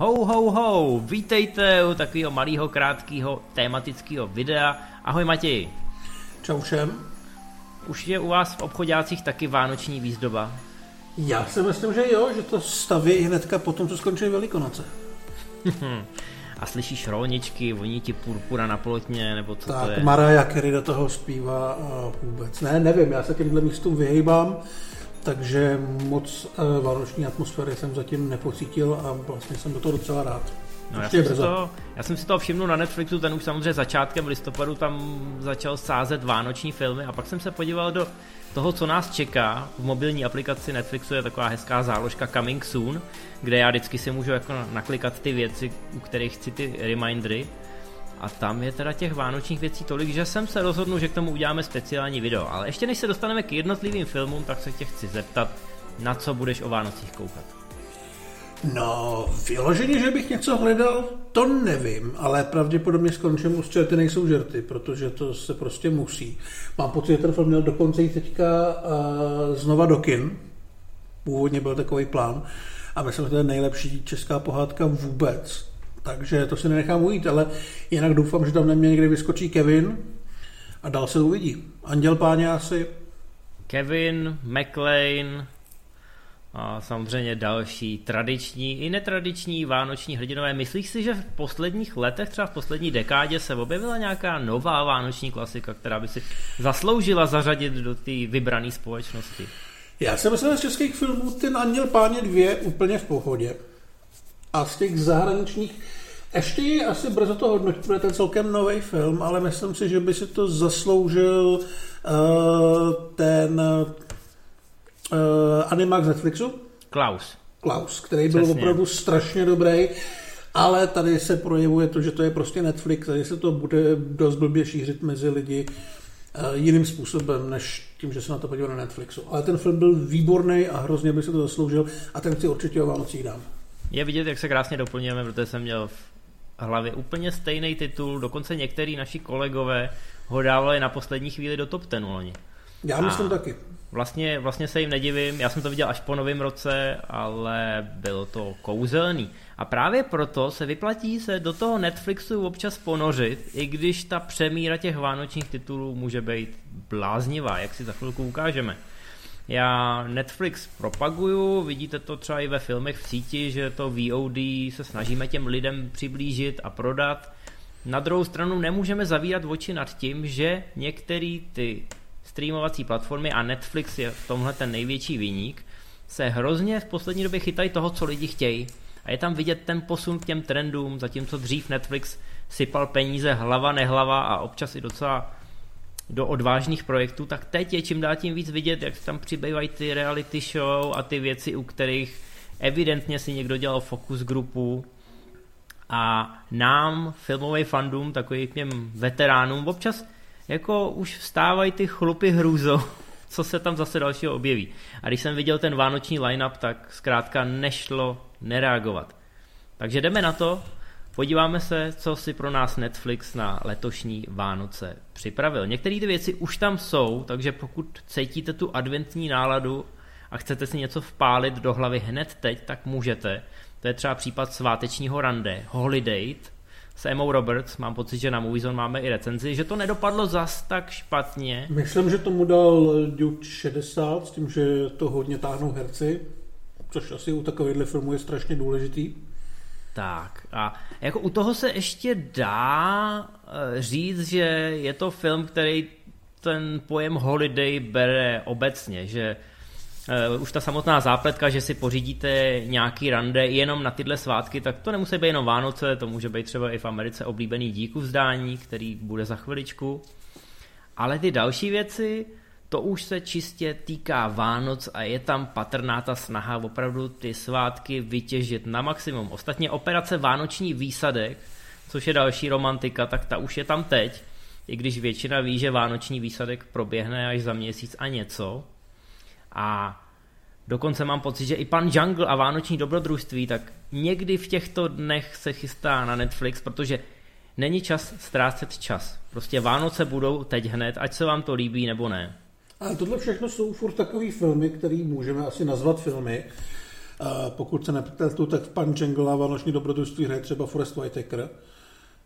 Ho, ho, ho, vítejte u takového malého, krátkého, tématického videa. Ahoj Matěj. Čau všem. Už je u vás v obchodácích taky vánoční výzdoba? Já si myslím, že jo, že to staví hnedka po tom, co skončí Velikonoce. A slyšíš rolničky, voní ti purpura na polotně, nebo co tak, to je? Mariah Carey do toho zpívá a vůbec. Ne, nevím, já se těmhle místům vyhýbám, takže moc uh, vánoční atmosféry jsem zatím nepocítil a vlastně jsem do toho docela rád. No, já, jsem to, já jsem si to všimnul na Netflixu, ten už samozřejmě začátkem listopadu tam začal sázet vánoční filmy a pak jsem se podíval do toho, co nás čeká. V mobilní aplikaci Netflixu je taková hezká záložka Coming Soon, kde já vždycky si můžu jako naklikat ty věci, u kterých chci ty remindery. A tam je teda těch vánočních věcí tolik, že jsem se rozhodnul, že k tomu uděláme speciální video. Ale ještě než se dostaneme k jednotlivým filmům, tak se tě chci zeptat, na co budeš o Vánocích koukat. No, vyloženě, že bych něco hledal, to nevím, ale pravděpodobně skončím u Čerty nejsou žerty, protože to se prostě musí. Mám pocit, že ten film měl dokonce jít teďka uh, znova do kin. Původně byl takový plán a myslím, že to je nejlepší česká pohádka vůbec. Takže to si nenechám ujít, ale jinak doufám, že tam na mě někdy vyskočí Kevin a dál se uvidí. Anděl páně asi. Kevin, McLean a samozřejmě další tradiční i netradiční vánoční hrdinové. Myslíš si, že v posledních letech, třeba v poslední dekádě se objevila nějaká nová vánoční klasika, která by si zasloužila zařadit do té vybrané společnosti? Já si myslím, že z českých filmů ten Anděl páně dvě úplně v pohodě. A z těch zahraničních ještě je asi brzo to hodnotit, protože to je celkem nový film, ale myslím si, že by si to zasloužil uh, ten uh, animák z Netflixu, Klaus. Klaus, který byl Přesně. opravdu strašně dobrý, ale tady se projevuje to, že to je prostě Netflix, tady se to bude dost blbě šířit mezi lidi uh, jiným způsobem, než tím, že se na to podívá na Netflixu. Ale ten film byl výborný a hrozně by se to zasloužil a ten si určitě o Vánocích dám. Je vidět, jak se krásně doplňujeme, protože jsem měl v hlavě úplně stejný titul, dokonce některý naši kolegové ho dávali na poslední chvíli do top 10 loni. Já myslím A- taky. Vlastně, vlastně se jim nedivím, já jsem to viděl až po novém roce, ale bylo to kouzelný. A právě proto se vyplatí se do toho Netflixu občas ponořit, i když ta přemíra těch vánočních titulů může být bláznivá, jak si za chvilku ukážeme. Já Netflix propaguju, vidíte to třeba i ve filmech v síti, že to VOD se snažíme těm lidem přiblížit a prodat. Na druhou stranu nemůžeme zavírat oči nad tím, že některé ty streamovací platformy a Netflix je v tomhle ten největší výnik, se hrozně v poslední době chytají toho, co lidi chtějí. A je tam vidět ten posun k těm trendům, zatímco dřív Netflix sypal peníze hlava nehlava a občas i docela do odvážných projektů, tak teď je čím dál tím víc vidět, jak tam přibývají ty reality show a ty věci, u kterých evidentně si někdo dělal fokus grupu a nám, filmový fandům, takovým těm veteránům, občas jako už vstávají ty chlupy hrůzou, co se tam zase dalšího objeví. A když jsem viděl ten vánoční line-up, tak zkrátka nešlo nereagovat. Takže jdeme na to, podíváme se, co si pro nás Netflix na letošní Vánoce připravil. Některé ty věci už tam jsou, takže pokud cítíte tu adventní náladu a chcete si něco vpálit do hlavy hned teď, tak můžete. To je třeba případ svátečního rande, Holiday, s Emou Roberts, mám pocit, že na Moviezone máme i recenzi, že to nedopadlo zas tak špatně. Myslím, že tomu dal Duke 60 s tím, že to hodně táhnou herci, což asi u takovýchhle filmů je strašně důležitý. Tak a jako u toho se ještě dá eh, říct, že je to film, který ten pojem holiday bere obecně, že uh, už ta samotná zápletka, že si pořídíte nějaký rande jenom na tyhle svátky, tak to nemusí být jenom Vánoce, to může být třeba i v Americe oblíbený díku vzdání, který bude za chviličku. Ale ty další věci, to už se čistě týká Vánoc a je tam patrná ta snaha opravdu ty svátky vytěžit na maximum. Ostatně operace Vánoční výsadek, což je další romantika, tak ta už je tam teď, i když většina ví, že Vánoční výsadek proběhne až za měsíc a něco. A dokonce mám pocit, že i pan Jungle a Vánoční dobrodružství, tak někdy v těchto dnech se chystá na Netflix, protože není čas ztrácet čas. Prostě Vánoce budou teď hned, ať se vám to líbí nebo ne. Ale tohle všechno jsou furt takový filmy, který můžeme asi nazvat filmy. A pokud se nepletu, tak v Pančengla Vánoční dobrodružství hraje třeba Forest Whitaker.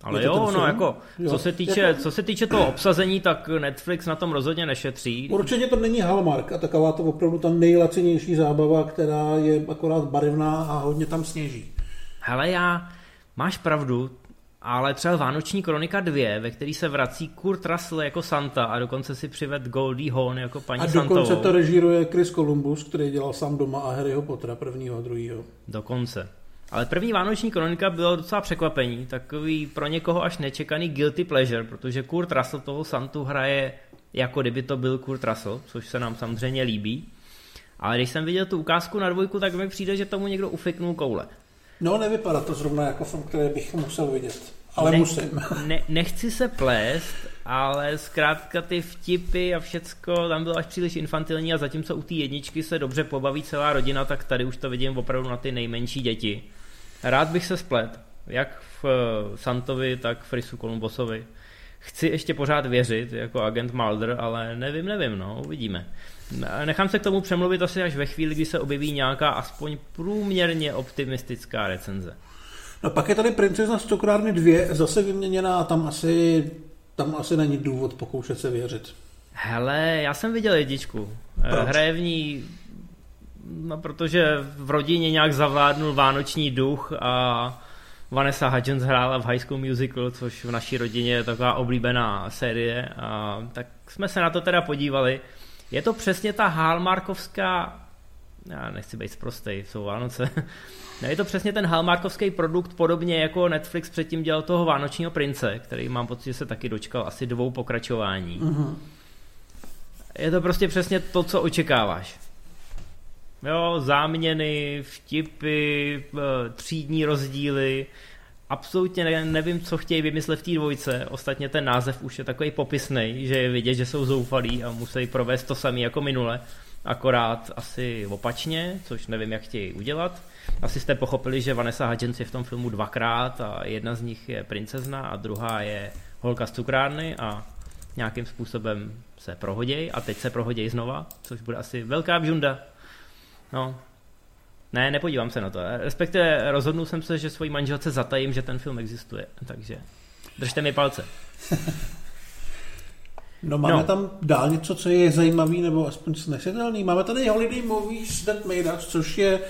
Ale jo, no jako, jo. Co, se týče, jako... co se týče toho obsazení, tak Netflix na tom rozhodně nešetří. Určitě to není Hallmark a taková to opravdu ta nejlacenější zábava, která je akorát barevná a hodně tam sněží. Hele, já, máš pravdu, ale třeba Vánoční kronika 2, ve který se vrací Kurt Russell jako Santa a dokonce si přived Goldie Hawn jako paní A dokonce Santovou. to režíruje Chris Columbus, který dělal sám doma a Harryho Pottera prvního a druhého. Dokonce. Ale první Vánoční kronika bylo docela překvapení, takový pro někoho až nečekaný guilty pleasure, protože Kurt Russell toho Santu hraje jako kdyby to byl Kurt Russell, což se nám samozřejmě líbí. Ale když jsem viděl tu ukázku na dvojku, tak mi přijde, že tomu někdo ufiknul koule. No, nevypadá to zrovna jako film, který bych musel vidět. Ale ne, musím. Ne, nechci se plést, ale zkrátka ty vtipy a všecko tam bylo až příliš infantilní a zatímco u té jedničky se dobře pobaví celá rodina, tak tady už to vidím opravdu na ty nejmenší děti. Rád bych se splet, jak v eh, Santovi, tak v Frisu Kolumbosovi. Chci ještě pořád věřit jako agent Mulder, ale nevím, nevím, no, uvidíme. Nechám se k tomu přemluvit asi až ve chvíli, kdy se objeví nějaká aspoň průměrně optimistická recenze. No pak je tady Princezna z cukrárny 2 zase vyměněná a tam asi, tam asi není důvod pokoušet se věřit. Hele, já jsem viděl jedničku. Eh, Proč? Hraje v ní, no protože v rodině nějak zavládnul vánoční duch a Vanessa Hudgens hrála v High School Musical, což v naší rodině je taková oblíbená série. A tak jsme se na to teda podívali. Je to přesně ta Hallmarkovská, já nechci být zprostej, jsou Vánoce, No je to přesně ten Hallmarkovský produkt, podobně jako Netflix předtím dělal toho Vánočního prince, který mám pocit, že se taky dočkal asi dvou pokračování. Uh-huh. Je to prostě přesně to, co očekáváš. Jo, záměny, vtipy, eh, třídní rozdíly. Absolutně ne, nevím, co chtějí vymyslet v té dvojce. Ostatně ten název už je takový popisný, že je vidět, že jsou zoufalí a musí provést to samé jako minule. Akorát asi opačně, což nevím, jak chtějí udělat. Asi jste pochopili, že Vanessa Hudgens je v tom filmu dvakrát a jedna z nich je princezna a druhá je holka z cukrárny a nějakým způsobem se prohoděj a teď se prohoděj znova, což bude asi velká bžunda. No, ne, nepodívám se na to. Respektive rozhodnul jsem se, že svojí manželce zatajím, že ten film existuje. Takže držte mi palce. No máme no. tam dál něco, co je zajímavý nebo aspoň snesitelný. Máme tady Holiday Movies That Made Us, což je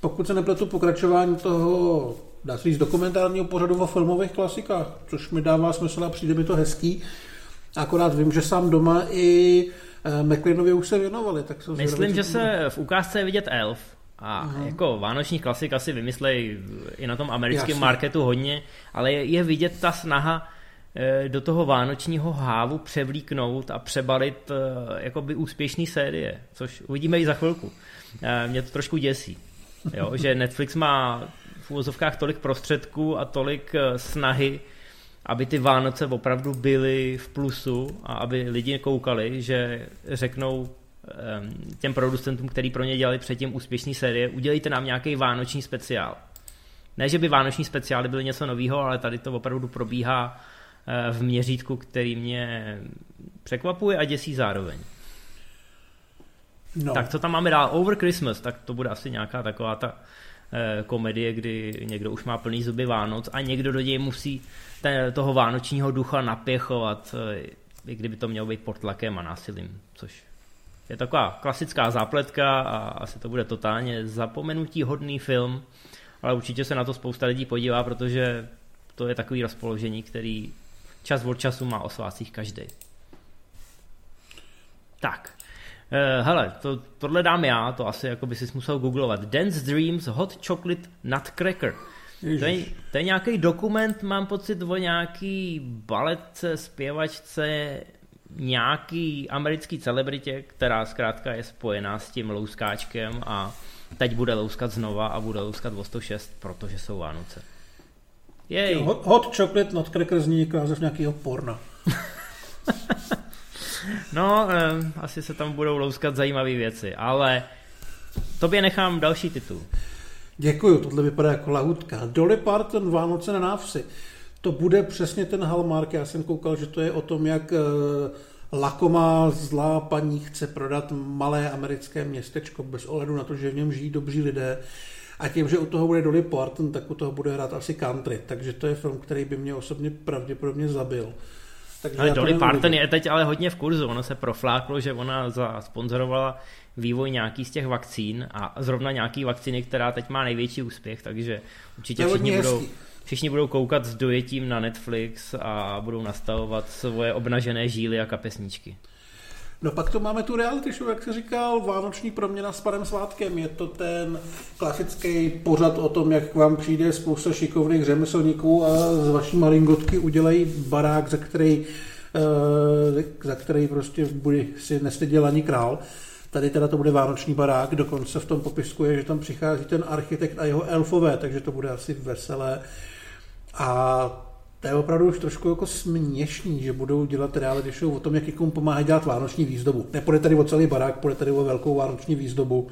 pokud se nepletu pokračování toho, dá se říct, dokumentárního pořadu o filmových klasikách, což mi dává smysl a přijde mi to hezký. Akorát vím, že sám doma i eh, McLeanovi už se věnovali. Tak se Myslím, že se v ukázce je vidět Elf. A Aha. jako vánoční klasik asi vymyslej i na tom americkém Jasně. marketu hodně, ale je, je vidět ta snaha eh, do toho vánočního hávu převlíknout a přebalit eh, jakoby úspěšný série, což uvidíme i za chvilku. Mě to trošku děsí. Jo, že Netflix má v úvozovkách tolik prostředků a tolik eh, snahy, aby ty Vánoce opravdu byly v plusu a aby lidi koukali, že řeknou těm producentům, který pro ně dělali předtím úspěšný série, udělejte nám nějaký vánoční speciál. Ne, že by vánoční speciály byly něco nového, ale tady to opravdu probíhá eh, v měřítku, který mě překvapuje a děsí zároveň. No. Tak co tam máme dál? Over Christmas, tak to bude asi nějaká taková ta eh, komedie, kdy někdo už má plný zuby Vánoc a někdo do něj musí ten, toho vánočního ducha napěchovat, eh, i kdyby to mělo být pod tlakem a násilím, což je taková klasická zápletka a asi to bude totálně zapomenutí hodný film, ale určitě se na to spousta lidí podívá, protože to je takový rozpoložení, který čas od času má o svácích každý. Tak, Uh, hele, to, tohle dám já, to asi jako by si musel googlovat. Dance Dreams Hot Chocolate Nutcracker. To je, to je nějaký dokument, mám pocit o nějaký baletce, zpěvačce, nějaký americký celebritě, která zkrátka je spojená s tím louskáčkem a teď bude louskat znova a bude louskat o 106, protože jsou Vánoce. Jej. Hot, hot chocolate nutcracker zní jako název nějakého porna. No, eh, asi se tam budou louskat zajímavé věci, ale tobě nechám další titul. Děkuju, tohle vypadá jako lahutka. Dolly Parton, Vánoce na návsi. To bude přesně ten Hallmark. Já jsem koukal, že to je o tom, jak eh, lakomá zlá paní chce prodat malé americké městečko bez ohledu na to, že v něm žijí dobří lidé. A tím, že u toho bude Dolly Parton, tak u toho bude hrát asi country. Takže to je film, který by mě osobně pravděpodobně zabil. Takže ale Dolly Parton je teď ale hodně v kurzu. Ono se profláklo, že ona sponzorovala vývoj nějaký z těch vakcín a zrovna nějaký vakcíny, která teď má největší úspěch, takže určitě všichni budou, všichni budou koukat s dojetím na Netflix a budou nastavovat svoje obnažené žíly a kapesníčky. No pak to máme tu reality show, jak se říkal, Vánoční proměna s panem Svátkem. Je to ten klasický pořad o tom, jak vám přijde spousta šikovných řemeslníků a z vaší malingotky udělají barák, za který, uh, za který prostě bude si nestyděl ani král. Tady teda to bude vánoční barák, dokonce v tom popisku je, že tam přichází ten architekt a jeho elfové, takže to bude asi veselé. A to je opravdu už trošku jako směšný, že budou dělat reality show o tom, jak někomu pomáhá dělat vánoční výzdobu. Nepůjde tady o celý barák, půjde tady o velkou vánoční výzdobu.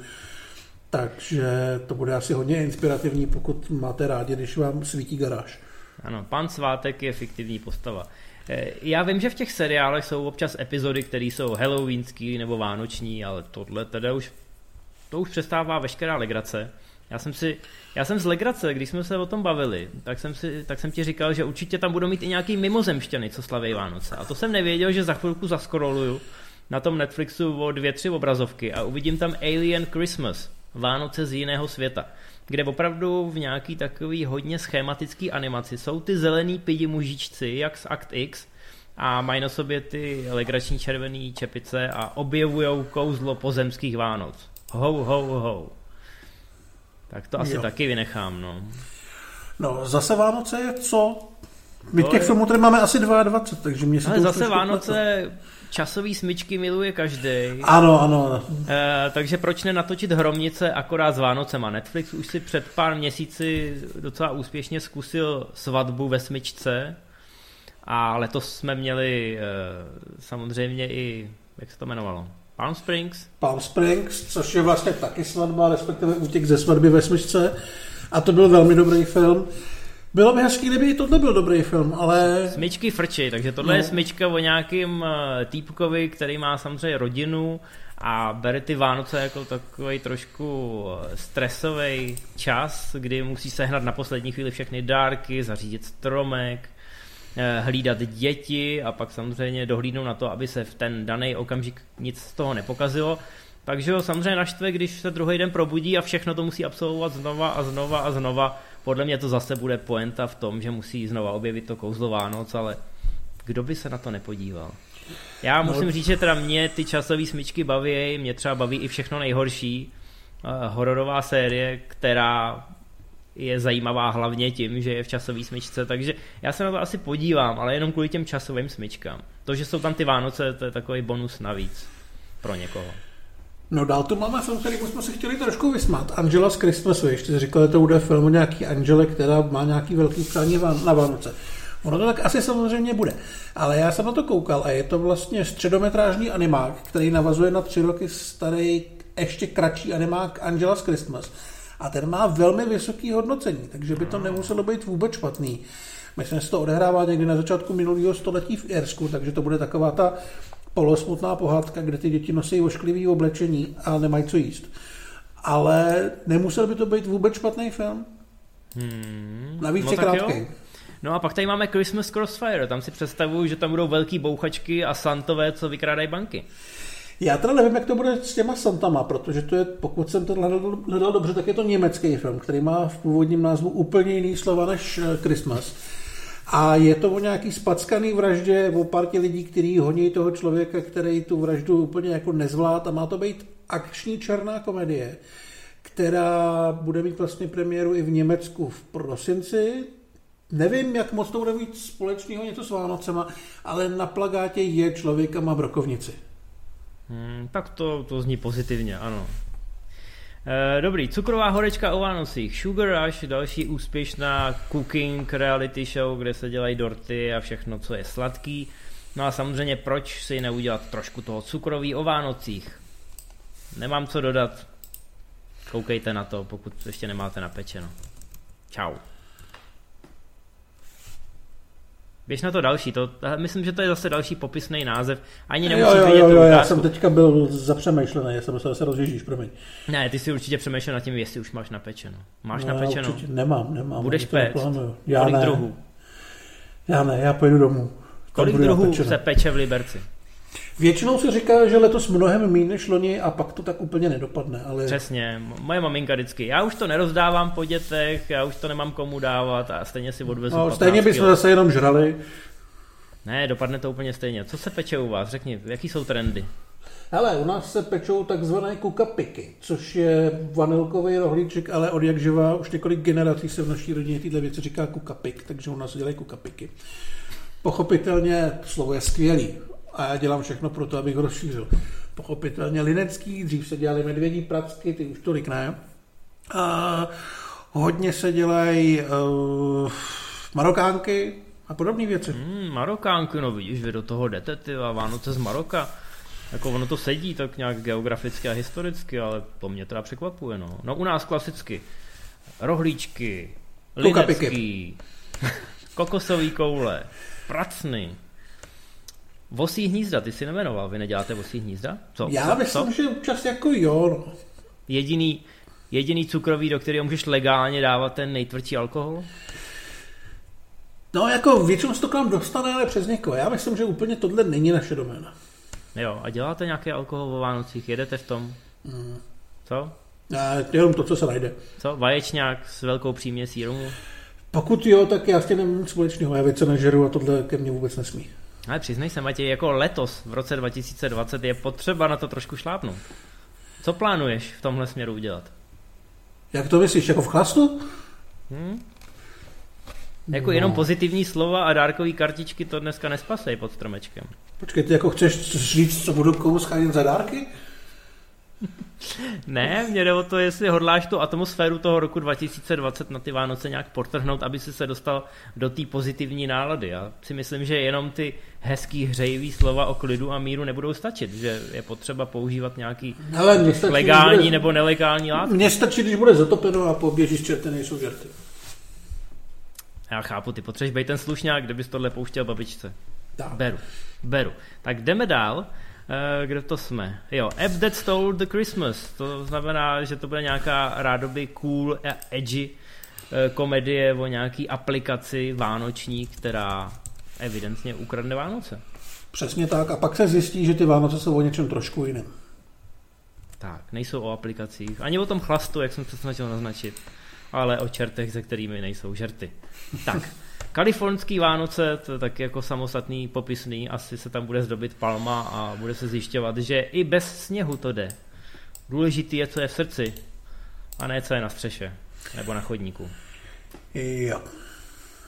Takže to bude asi hodně inspirativní, pokud máte rádi, když vám svítí garáž. Ano, pan Svátek je fiktivní postava. Eh, já vím, že v těch seriálech jsou občas epizody, které jsou halloweenský nebo vánoční, ale tohle teda už, to už přestává veškerá legrace. Já jsem si, já jsem z legrace, když jsme se o tom bavili, tak jsem, si, tak jsem ti říkal, že určitě tam budou mít i nějaký mimozemšťany, co slaví Vánoce. A to jsem nevěděl, že za chvilku zaskroluju na tom Netflixu o dvě, tři obrazovky a uvidím tam Alien Christmas, Vánoce z jiného světa, kde opravdu v nějaký takový hodně schematický animaci jsou ty zelený pidi mužičci, jak z Act X, a mají na sobě ty legrační červený čepice a objevujou kouzlo pozemských Vánoc. Ho, ho, ho. Tak to asi jo. taky vynechám, no. No, zase Vánoce je co? My těch filmů tady máme asi 22, takže mě se Ale zase Vánoce plete. časový smyčky miluje každý. Ano, ano. E, takže proč nenatočit Hromnice akorát s Vánocema? Netflix už si před pár měsíci docela úspěšně zkusil svatbu ve smyčce a letos jsme měli e, samozřejmě i, jak se to jmenovalo? Palm Springs? Palm Springs, což je vlastně taky svatba, respektive útěk ze svatby ve smyčce. A to byl velmi dobrý film. Bylo by hezký, kdyby i tohle byl dobrý film, ale... Smyčky frči, takže tohle no. je smyčka o nějakým eh, týpkovi, který má samozřejmě rodinu a bere ty Vánoce jako takový trošku eh, stresový čas, kdy musí sehnat na poslední chvíli všechny dárky, zařídit stromek, hlídat děti a pak samozřejmě dohlídnout na to, aby se v ten daný okamžik nic z toho nepokazilo. Takže ho samozřejmě naštve, když se druhý den probudí a všechno to musí absolvovat znova a znova a znova. Podle mě to zase bude poenta v tom, že musí znova objevit to kouzlo Vánoc, ale kdo by se na to nepodíval? Já no. musím říct, že teda mě ty časové smyčky baví, mě třeba baví i všechno nejhorší. Uh, hororová série, která je zajímavá hlavně tím, že je v časové smyčce, takže já se na to asi podívám, ale jenom kvůli těm časovým smyčkám. To, že jsou tam ty Vánoce, to je takový bonus navíc pro někoho. No dál tu máme film, který jsme se chtěli trošku vysmát. Angela z Christmasu, ještě jsi říkal, že to bude film o nějaký Angele, která má nějaký velký přání na Vánoce. Ono to tak asi samozřejmě bude. Ale já jsem na to koukal a je to vlastně středometrážní animák, který navazuje na tři roky starý, ještě kratší animák Angela z Christmas a ten má velmi vysoké hodnocení, takže by to nemuselo být vůbec špatný. Myslím, že se to odehrává někdy na začátku minulého století v Irsku, takže to bude taková ta polosmutná pohádka, kde ty děti nosí ošklivý oblečení a nemají co jíst. Ale nemusel by to být vůbec špatný film. Hmm, Navíc no je krátký. No a pak tady máme Christmas Crossfire, tam si představuju, že tam budou velký bouchačky a santové, co vykrádají banky. Já teda nevím, jak to bude s těma Santama, protože to je, pokud jsem to hledal dobře, tak je to německý film, který má v původním názvu úplně jiný slova než eh, Christmas. A je to o nějaký spackaný vraždě, o partě lidí, kteří honí toho člověka, který tu vraždu úplně jako nezvlád a má to být akční černá komedie, která bude mít vlastně premiéru i v Německu v prosinci. Nevím, jak moc to bude mít společného něco s Vánocema, ale na plagátě je člověka má brokovnici. Hmm, tak to, to zní pozitivně, ano. E, dobrý, cukrová horečka o Vánocích. Sugar Rush, další úspěšná cooking reality show, kde se dělají dorty a všechno, co je sladký. No a samozřejmě, proč si neudělat trošku toho cukroví o Vánocích? Nemám co dodat. Koukejte na to, pokud ještě nemáte napečeno. Ciao. Běž na to další, to, myslím, že to je zase další popisný název. Ani nemusíš jo, jo, jo, jo, já jsem teďka byl zapřemýšlený, já jsem se zase rozježíš, promiň. Ne, ty si určitě přemýšlel nad tím, jestli už máš napečeno. Máš no, napečeno? Určitě nemám, nemám. Budeš péct? Já Kolik ne. druhů? Já ne, já pojedu domů. Kolik druhů se peče v Liberci? Většinou se říká, že letos mnohem méně než loni a pak to tak úplně nedopadne. Ale... Přesně, moje maminka vždycky, já už to nerozdávám po dětech, já už to nemám komu dávat a stejně si odvezu no, Stejně bychom zase jenom žrali. Ne, dopadne to úplně stejně. Co se peče u vás? Řekni, jaký jsou trendy? Hele, u nás se pečou takzvané kukapiky, což je vanilkový rohlíček, ale od jak živá už několik generací se v naší rodině tyhle věci říká kukapik, takže u nás dělají kukapiky. Pochopitelně slovo je skvělý a já dělám všechno pro to, abych ho rozšířil. Pochopitelně linecký, dřív se dělali medvědí pracky, ty už tolik ne. A hodně se dělají uh, marokánky a podobné věci. Hmm, marokánky, no vidíš, vy do toho jdete, ty a Vánoce z Maroka. Jako ono to sedí tak nějak geograficky a historicky, ale to mě teda překvapuje, no. No u nás klasicky rohlíčky, linecký, kokosový koule, pracny, Vosí hnízda, ty si nemenoval, vy neděláte vosí hnízda? Co? Já co? myslím, co? že občas jako jo. No. Jediný, jediný cukrový, do kterého můžeš legálně dávat ten nejtvrdší alkohol? No jako většinou se to k nám dostane, ale přes někoho. Já myslím, že úplně tohle není naše doména. Jo, a děláte nějaký alkohol o Vánocích? Jedete v tom? Mm. Co? Ne, jenom to, co se najde. Co? Vaječňák s velkou příměsí rumu? Pokud jo, tak já s tím nemám nic společného. Já věce nežeru a tohle ke mně vůbec nesmí. Ale přiznej se, Matěj, jako letos, v roce 2020, je potřeba na to trošku šlápnout. Co plánuješ v tomhle směru udělat? Jak to myslíš, jako v chlastu? Hmm? Jako no. jenom pozitivní slova a dárkové kartičky to dneska nespasej pod stromečkem. Počkej, ty jako chceš říct, co budu komu schánět za dárky? Ne, mě jde o to, jestli hodláš tu atmosféru toho roku 2020 na ty Vánoce nějak potrhnout, aby si se dostal do té pozitivní nálady. Já si myslím, že jenom ty hezký hřejivý slova o klidu a míru nebudou stačit, že je potřeba používat nějaký Ale stačí, legální bude, nebo nelegální látky. Mně stačí, když bude zatopeno a poběžíš, čerty nejsou žerty. Já chápu, ty potřebuješ být ten slušňák, kde bys tohle pouštěl babičce. Tak. Beru, beru. Tak jdeme dál. Uh, kde to jsme? Jo, App That Stole the Christmas. To znamená, že to bude nějaká rádoby cool a edgy uh, komedie o nějaký aplikaci vánoční, která evidentně ukradne Vánoce. Přesně tak. A pak se zjistí, že ty Vánoce jsou o něčem trošku jiném. Tak, nejsou o aplikacích. Ani o tom chlastu, jak jsem se snažil naznačit. Ale o čertech, ze kterými nejsou žerty. Tak. Kalifornský Vánoce, to je taky jako samostatný popisný, asi se tam bude zdobit palma a bude se zjišťovat, že i bez sněhu to jde. Důležitý je, co je v srdci, a ne co je na střeše nebo na chodníku. Jo.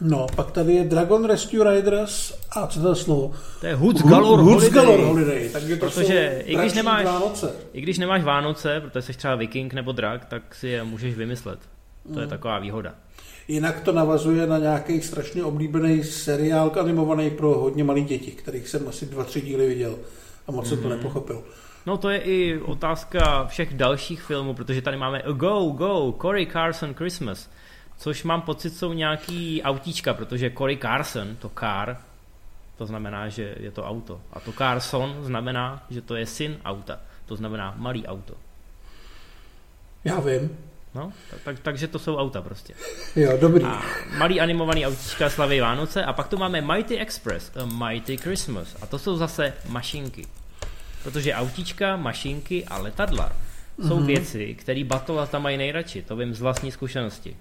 No, pak tady je Dragon Rescue Riders a co to je slovo? To je Hoods Galore Hoods Holiday. Holiday. Takže to protože i když, nemáš, Vánoce. i když nemáš Vánoce, protože jsi třeba viking nebo drak, tak si je můžeš vymyslet. To mm. je taková výhoda. Jinak to navazuje na nějaký strašně oblíbený seriál animovaný pro hodně malé děti, kterých jsem asi dva, tři díly viděl a moc mm-hmm. jsem to mhm. nepochopil. No to je i otázka všech dalších filmů, protože tady máme A Go, Go, Cory Carson Christmas, což mám pocit jsou nějaký autíčka, protože Cory Carson, to car, to znamená, že je to auto. A to Carson znamená, že to je syn auta. To znamená malý auto. Já vím. No, tak, tak, takže to jsou auta prostě. Jo, dobrý. A malý animovaný autíčka slaví Vánoce a pak tu máme Mighty Express, a Mighty Christmas. A to jsou zase mašinky. Protože autíčka, mašinky a letadla jsou mm-hmm. věci, které batolata mají nejradši. To vím z vlastní zkušenosti.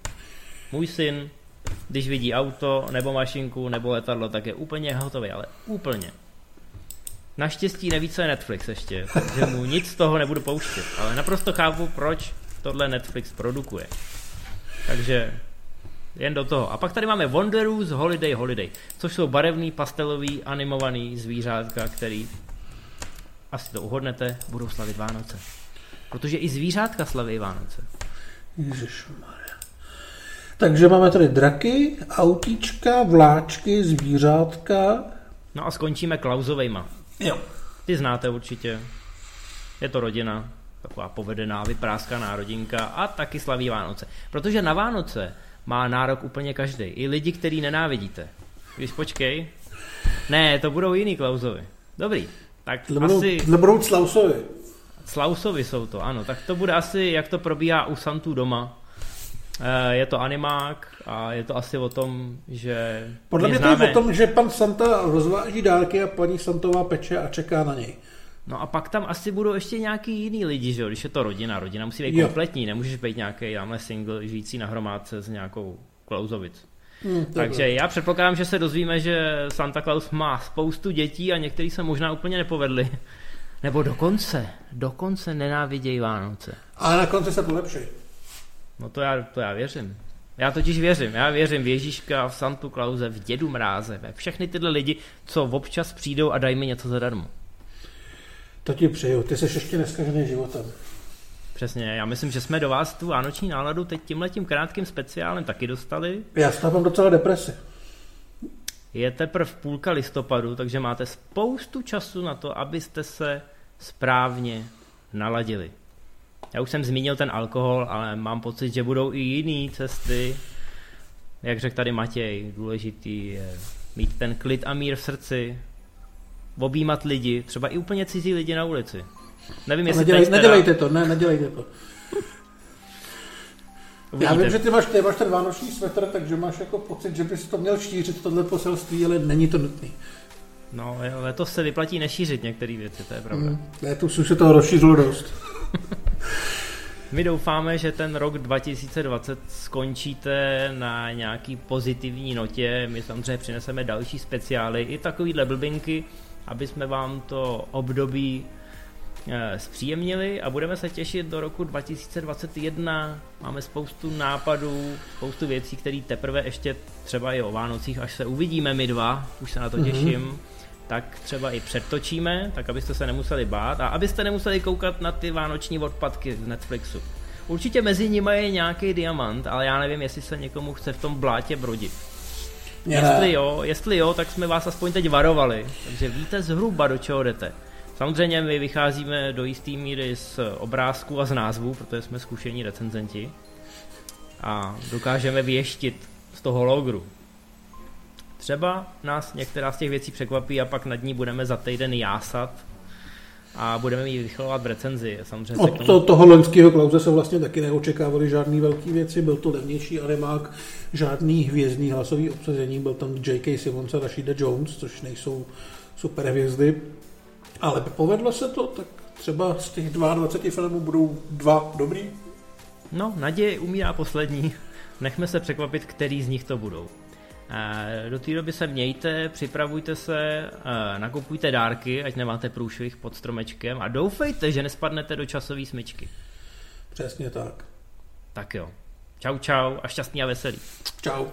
Můj syn, když vidí auto, nebo mašinku, nebo letadlo, tak je úplně hotový, ale úplně. Naštěstí neví, co je Netflix ještě, takže mu nic z toho nebudu pouštět. Ale naprosto chápu, proč tohle Netflix produkuje. Takže jen do toho. A pak tady máme Wonderoos Holiday Holiday, což jsou barevný, pastelový, animovaný zvířátka, který asi to uhodnete, budou slavit Vánoce. Protože i zvířátka slaví Vánoce. Ježišmarja. Takže máme tady draky, autíčka, vláčky, zvířátka. No a skončíme Klausovejma. Jo. Ty znáte určitě. Je to rodina, taková povedená, vypráskaná rodinka a taky slaví Vánoce. Protože na Vánoce má nárok úplně každý, i lidi, který nenávidíte. Když počkej, Ne, to budou jiný Klausovi. Dobrý. Tak To budou, asi to budou Clausovi. Slausovi jsou to, ano. Tak to bude asi, jak to probíhá u Santu doma. Eh, Je to animák a je to asi o tom, že... Podle mě to je o tom, že pan Santa rozváží dárky a paní Santová peče a čeká na něj. No a pak tam asi budou ještě nějaký jiný lidi, že jo, když je to rodina. Rodina musí být Jo. kompletní, nemůžeš být nějaký tamhle single žijící na hromádce s nějakou Klausovic. Hm, Takže já předpokládám, že se dozvíme, že Santa Claus má spoustu dětí a některý se možná úplně nepovedli. Nebo dokonce, dokonce nenávidějí Vánoce. Ale na konci se polepší. No to já, to já věřím. Já totiž věřím. Já věřím v Ježíška, v Santu Klauze, v Dědu Mráze, ve všechny tyhle lidi, co občas přijdou a dají mi něco zadarmo. To ti přeju. Ty jsi ještě neskažený životem. Přesně, já myslím, že jsme do vás tu vánoční náladu teď tímhletím krátkým speciálem taky dostali. Já mám docela depresi. Je teprve půlka listopadu, takže máte spoustu času na to, abyste se správně naladili. Já už jsem zmínil ten alkohol, ale mám pocit, že budou i jiné cesty. Jak řekl tady Matěj, důležitý je mít ten klid a mír v srdci, objímat lidi, třeba i úplně cizí lidi na ulici. Nevím, jestli Nedělej, teď teda- nedělejte to, ne, nedělejte to. Já uvidíte. vím, že ty máš, ty máš ten vánoční svetr, takže máš jako pocit, že bys to měl šířit, tohle poselství, ale není to nutný. No, letos se vyplatí nešířit některé věci, to je pravda. Mm. Letos už se toho rozšířilo dost. My doufáme, že ten rok 2020 skončíte na nějaký pozitivní notě. My samozřejmě přineseme další speciály, i takovýhle blbinky, aby jsme vám to období eh, zpříjemnili a budeme se těšit do roku 2021. Máme spoustu nápadů, spoustu věcí, které teprve ještě třeba i o Vánocích, až se uvidíme my dva, už se na to Mhm. těším, tak třeba i předtočíme, tak abyste se nemuseli bát a abyste nemuseli koukat na ty vánoční odpadky z Netflixu. Určitě mezi nimi je nějaký diamant, ale já nevím, jestli se někomu chce v tom blátě brodit. Jestli jo, jestli jo, tak jsme vás aspoň teď varovali, takže víte zhruba do čeho jdete. Samozřejmě my vycházíme do jisté míry z obrázků a z názvů, protože jsme zkušení recenzenti a dokážeme věštit z toho logru. Třeba nás některá z těch věcí překvapí a pak nad ní budeme za týden jásat a budeme ji vychovovat v recenzi. Samozřejmě Od tomu... to, toho loňského Klauze se vlastně taky neočekávali žádný velký věci, byl to levnější animák, žádný hvězdný hlasový obsazení, byl tam J.K. Simmons a Rashida Jones, což nejsou super hvězdy, ale povedlo se to, tak třeba z těch 22 filmů budou dva dobrý. No, naděje umírá poslední. Nechme se překvapit, který z nich to budou. Eh, Do té doby se mějte, připravujte se, eh, nakupujte dárky, ať nemáte průšvih pod stromečkem a doufejte, že nespadnete do časové smyčky. Přesně tak. Tak jo. Čau čau a šťastný a veselý. Čau.